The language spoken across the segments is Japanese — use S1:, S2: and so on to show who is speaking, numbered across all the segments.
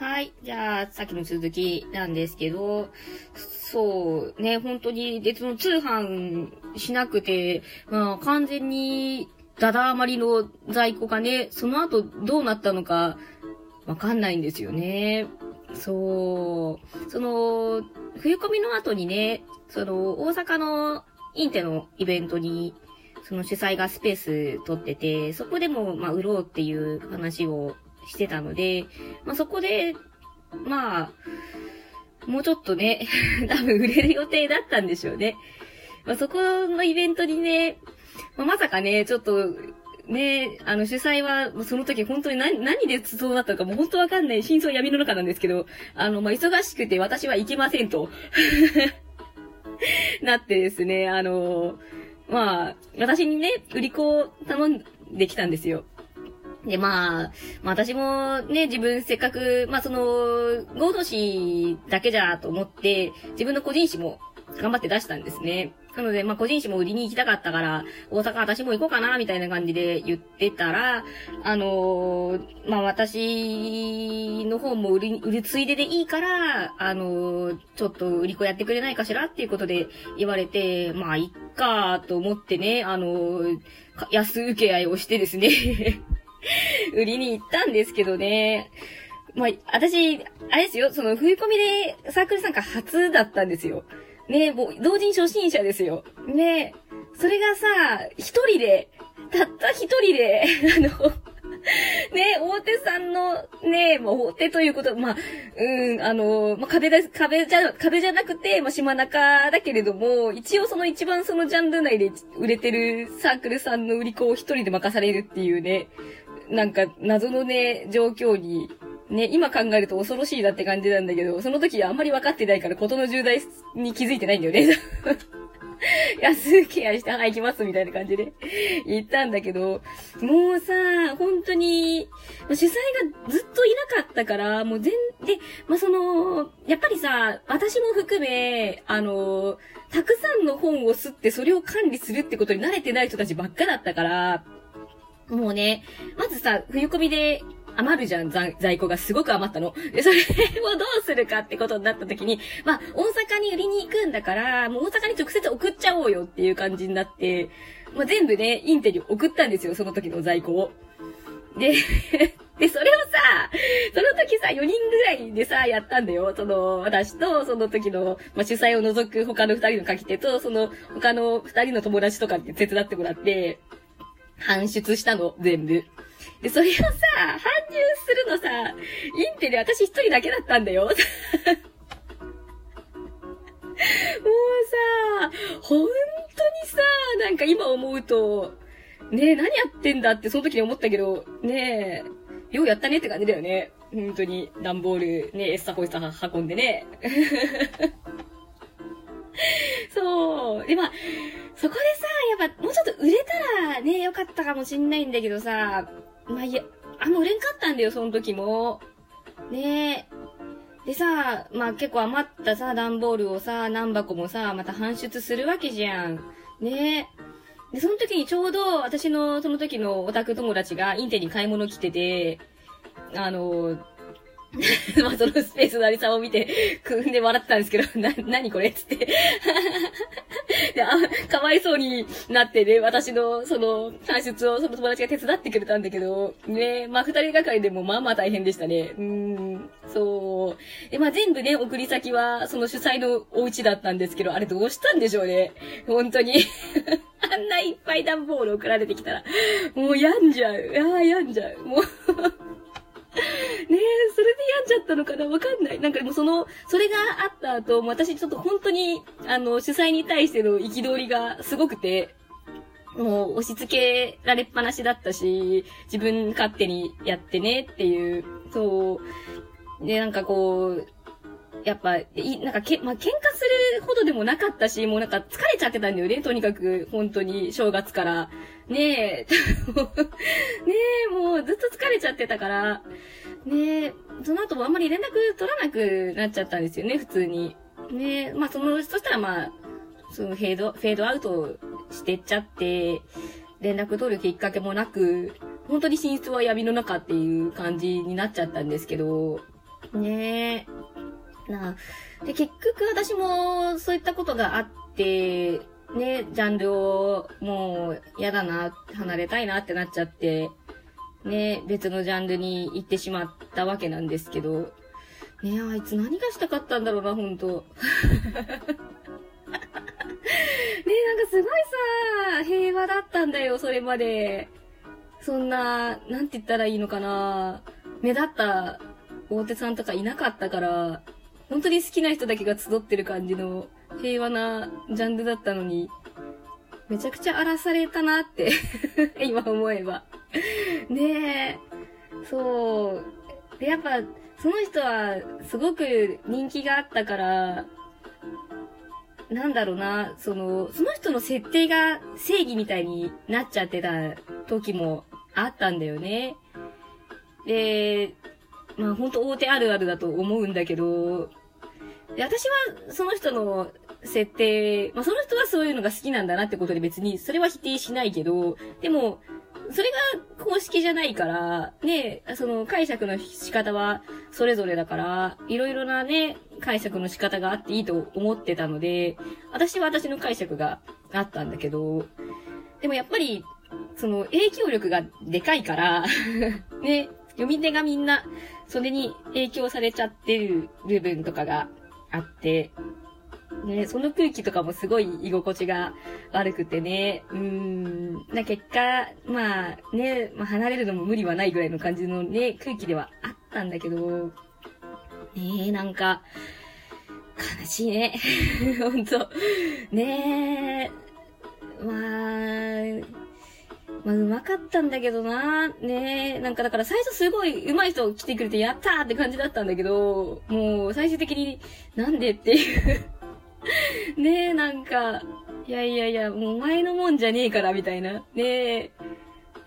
S1: はい。じゃあ、さっきの続きなんですけど、そうね、本当に、で、その通販しなくて、まあ、完全に、だだ余りの在庫がね、その後どうなったのか、わかんないんですよね。そう。その、冬込みの後にね、その、大阪のインテのイベントに、その主催がスペース取ってて、そこでも、まあ、売ろうっていう話をしてたので、まあ、そこで、まあ、もうちょっとね、多分売れる予定だったんでしょうね。まあ、そこのイベントにね、まあ、まさかね、ちょっと、ね、あの主催は、その時本当に何、何でそうだったのかもう本当わかんない真相闇の中なんですけど、あの、まあ、忙しくて私は行けませんと なってですね、あの、まあ、私にね、売り子を頼んできたんですよ。で、まあ、まあ私もね、自分せっかく、まあその、合同誌だけじゃと思って、自分の個人誌も頑張って出したんですね。なので、まあ、個人誌も売りに行きたかったから、大阪私も行こうかな、みたいな感じで言ってたら、あのー、まあ、私の方も売り、売るついででいいから、あのー、ちょっと売り子やってくれないかしらっていうことで言われて、まあ、いっか、と思ってね、あのー、安請け合いをしてですね 売りに行ったんですけどね。まあ、私、あれですよ、その、冬込みでサークル参加初だったんですよ。ねもう、同人初心者ですよ。ねそれがさ、一人で、たった一人で、あの、ね、大手さんの、ね、まあ、大手ということ、まあ、うん、あの、まあ、壁だ、壁じゃ、壁じゃなくて、まあ、島中だけれども、一応その一番そのジャンル内で売れてるサークルさんの売り子を一人で任されるっていうね、なんか、謎のね、状況にね、今考えると恐ろしいなって感じなんだけど、その時あんまり分かってないから事の重大に気づいてないんだよね。安ケアして、はい、行きます、みたいな感じで 言ったんだけど、もうさ、本当に、主催がずっといなかったから、もう全、で、まあ、その、やっぱりさ、私も含め、あの、たくさんの本を吸ってそれを管理するってことに慣れてない人たちばっかだったから、もうね、まずさ、冬込みで余るじゃん、在庫がすごく余ったの。で、それをどうするかってことになった時に、まあ、大阪に売りに行くんだから、もう大阪に直接送っちゃおうよっていう感じになって、まあ、全部ね、インテリ送ったんですよ、その時の在庫を。で、で、それをさ、その時さ、4人ぐらいでさ、やったんだよ。その、私と、その時の、まあ、主催を除く他の2人の書き手と、その、他の2人の友達とかって手伝ってもらって、搬出したの、全部。で、それをさ、搬入するのさ、インテで私一人だけだったんだよ。もうさ、本当にさ、なんか今思うと、ねえ、何やってんだってその時に思ったけど、ねえ、ようやったねって感じだよね。本当に、段ボール、ねえ、エッサホイサ運んでね。そう。で、まあ、そこでさ、やっぱ、もうちょっと売れたらね、よかったかもしんないんだけどさ、まあ、いや、あんま売れんかったんだよ、その時も。ねえ。でさ、まあ結構余ったさ、段ボールをさ、何箱もさ、また搬出するわけじゃん。ねえ。で、その時にちょうど私のその時のオタク友達がインテに買い物来てて、あの、まあそのスペースのありさを見て、くんで笑ってたんですけど、な、なにこれ？つって であ。かわいそうになってね、私のその、搬出をその友達が手伝ってくれたんだけど、ね、まあ二人がかりでもまあまあ大変でしたね。うん、そう。で、まあ全部ね、送り先はその主催のお家だったんですけど、あれどうしたんでしょうね。本当に。あんないっぱい段ボール送られてきたら、もう病んじゃう。ああ、病んじゃう。もう、えそれで病んじゃったのかな？わかんない。なんかもうその、それがあった後、も私ちょっと本当に、あの、主催に対しての憤りがすごくて、もう押し付けられっぱなしだったし、自分勝手にやってねっていう、そう。で、なんかこう、やっぱ、い、なんかけ、まあ、喧嘩するほどでもなかったし、もうなんか疲れちゃってたんだよね、とにかく、本当に、正月から。ねえ、ねえ、もうずっと疲れちゃってたから、ねえ、その後もあんまり連絡取らなくなっちゃったんですよね、普通に。ねえ、まあその、そしたらまあ、そのフェード、フェードアウトしてっちゃって、連絡取るきっかけもなく、本当に寝室は闇の中っていう感じになっちゃったんですけど、ねえ。なで、結局私もそういったことがあって、ね、ジャンルをもう嫌だな、離れたいなってなっちゃって、ね、別のジャンルに行ってしまったわけなんですけど、ねあいつ何がしたかったんだろうな、ほんと。ねなんかすごいさ、平和だったんだよ、それまで。そんな、なんて言ったらいいのかな。目立った大手さんとかいなかったから、本当に好きな人だけが集ってる感じの平和なジャンルだったのに、めちゃくちゃ荒らされたなって 今思えば ねえ、そう。で、やっぱ、その人はすごく人気があったから、なんだろうな、その、その人の設定が正義みたいになっちゃってた時もあったんだよね。で、まあ本当大手あるあるだと思うんだけど、で私はその人の設定、まあその人はそういうのが好きなんだなってことで別にそれは否定しないけど、でも、それが公式じゃないから、ね、その解釈の仕方はそれぞれだから、いろいろなね、解釈の仕方があっていいと思ってたので、私は私の解釈があったんだけど、でもやっぱり、その影響力がでかいから ね、読み手がみんな、それに影響されちゃってる部分とかがあって、ね、その空気とかもすごい居心地が悪くてね、うん、な結果、まあね、まあ離れるのも無理はないぐらいの感じのね、空気ではあったんだけど、ねえ、なんか、悲しいね。ほんと。ねえ、まあ、まあ、うまかったんだけどな。ねえ。なんかだから最初すごい上手い人来てくれてやったーって感じだったんだけど、もう最終的になんでっていう ねえ、なんか、いやいやいや、もうお前のもんじゃねえからみたいな。ねえ。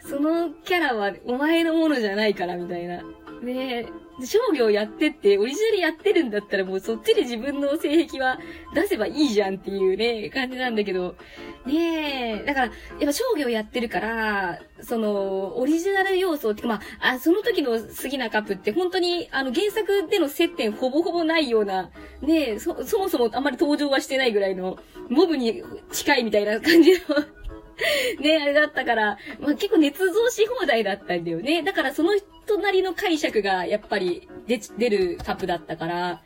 S1: そのキャラはお前のものじゃないからみたいな。ねえ、商業やってって、オリジナルやってるんだったらもうそっちで自分の性癖は出せばいいじゃんっていうね、感じなんだけど、ねえ、だから、やっぱ商業やってるから、その、オリジナル要素ってか、まあ、あ、その時の好きなカップって本当に、あの、原作での接点ほぼほぼないような、ねえ、そ、そもそもあんまり登場はしてないぐらいの、モブに近いみたいな感じの ね、あれだったから、まあ、結構捏造し放題だったんだよね。だからその人なりの解釈がやっぱり出、出るカップだったから、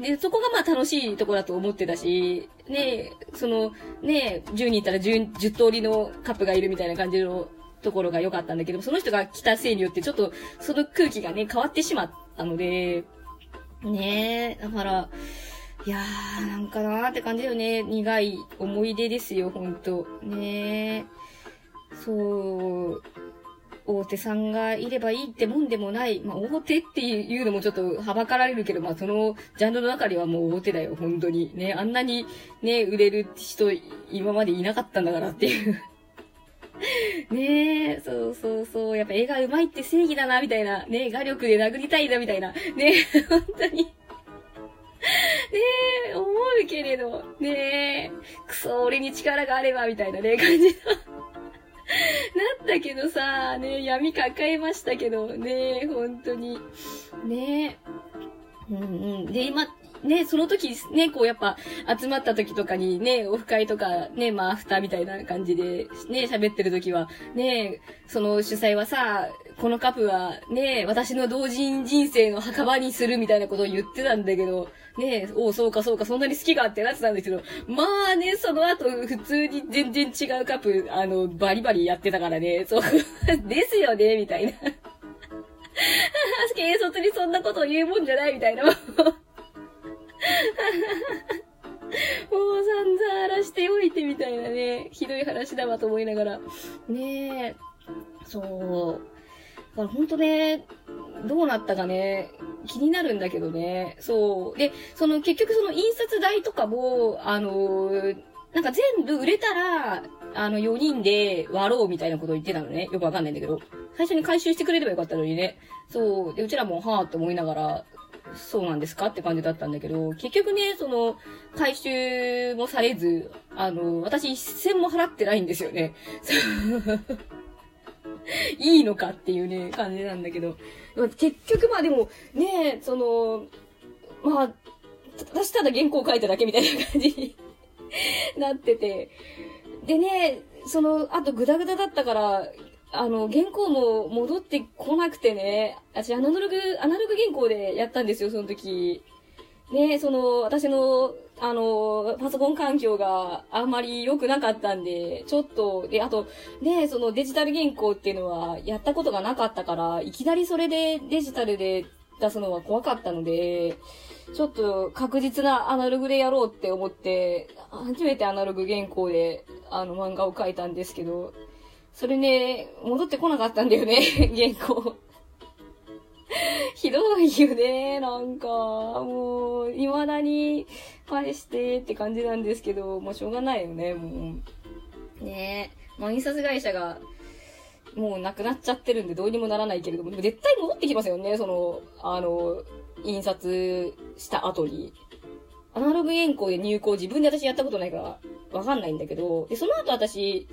S1: で、そこがまあ楽しいとこだと思ってたし、ねその、ね10人いたら 10, 10通りのカップがいるみたいな感じのところが良かったんだけど、その人が来たせいによってちょっとその空気がね、変わってしまったので、ねだから、いやー、なんかなーって感じだよね。苦い思い出ですよ、ほんと。ねそう。大手さんがいればいいってもんでもない。まあ、大手っていうのもちょっとはばかられるけど、まあ、そのジャンルの中ではもう大手だよ、本当に。ね、あんなにね、売れる人、今までいなかったんだからっていう ねえ、そうそうそう。やっぱ絵が上手いって正義だな、みたいな。ね画力で殴りたいな、みたいな。ねえ 本当にねえ、思うけれど、ねえ、くそ、俺に力があれば、みたいなね、感じの なったけどさ、ね闇抱えましたけど、ね本当に。ねうんうん。で、今、ね、その時ね、こうやっぱ集まった時とかにね、オフ会とかね、まあアフターみたいな感じでね、喋ってる時は、ね、その主催はさ、このカップはね、私の同人人生の墓場にするみたいなことを言ってたんだけど、ねおそうかそうか、そんなに好きかってなってたんですけど、まあね、その後、普通に全然違うカップ、あの、バリバリやってたからね、そう、ですよね、みたいな。軽率にそんなことを言うもんじゃないみたいな。もう散々荒らしておいてみたいなね、ひどい話だわと思いながら。ねえ。そう。からほんとね、どうなったかね、気になるんだけどね。そう。で、その結局その印刷代とかも、あのなんか全部売れたら、あの4人で割ろうみたいなことを言ってたのね。よくわかんないんだけど。最初に回収してくれればよかったのにね。そう。で、うちらもはぁって思いながら、そうなんですかって感じだったんだけど、結局ね、その、回収もされず、あの、私一銭も払ってないんですよね。いいのかっていうね、感じなんだけど。結局まあでも、ねその、まあ、私ただ原稿を書いただけみたいな感じに なってて。でね、その、あとグダグダだったから、あの、原稿も戻ってこなくてね、私アナログ、アナログ原稿でやったんですよ、その時。ね、その、私の、あの、パソコン環境があまり良くなかったんで、ちょっと、で、あと、ね、そのデジタル原稿っていうのはやったことがなかったから、いきなりそれでデジタルで出すのは怖かったので、ちょっと確実なアナログでやろうって思って、初めてアナログ原稿で、あの漫画を書いたんですけど、それね、戻ってこなかったんだよね、原稿。ひどいよね、なんか、もう、未だに返してって感じなんですけど、もうしょうがないよね、もう。ねえ。まあ、印刷会社が、もうなくなっちゃってるんでどうにもならないけれども、でも絶対戻ってきますよね、その、あの、印刷した後に。アナログ原稿で入稿自分で私やったことないからわかんないんだけど、で、その後私違う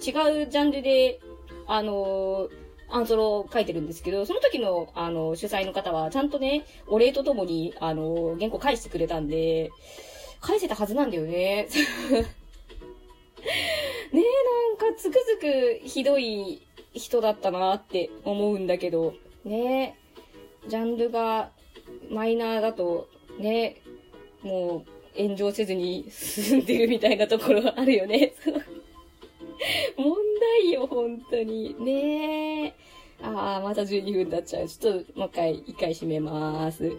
S1: ジャンルで、あのアンソロを書いてるんですけど、その時の、あの、主催の方は、ちゃんとね、お礼とともに、あの、原稿返してくれたんで、返せたはずなんだよね。ねえ、なんか、つくづくひどい人だったなって思うんだけど、ねえ、ジャンルがマイナーだと、ねえ、もう、炎上せずに進んでるみたいなところあるよね。問題よ、本当に。ねえ。ああ、また12分経っちゃう。ちょっと、もう一回、一回閉めます。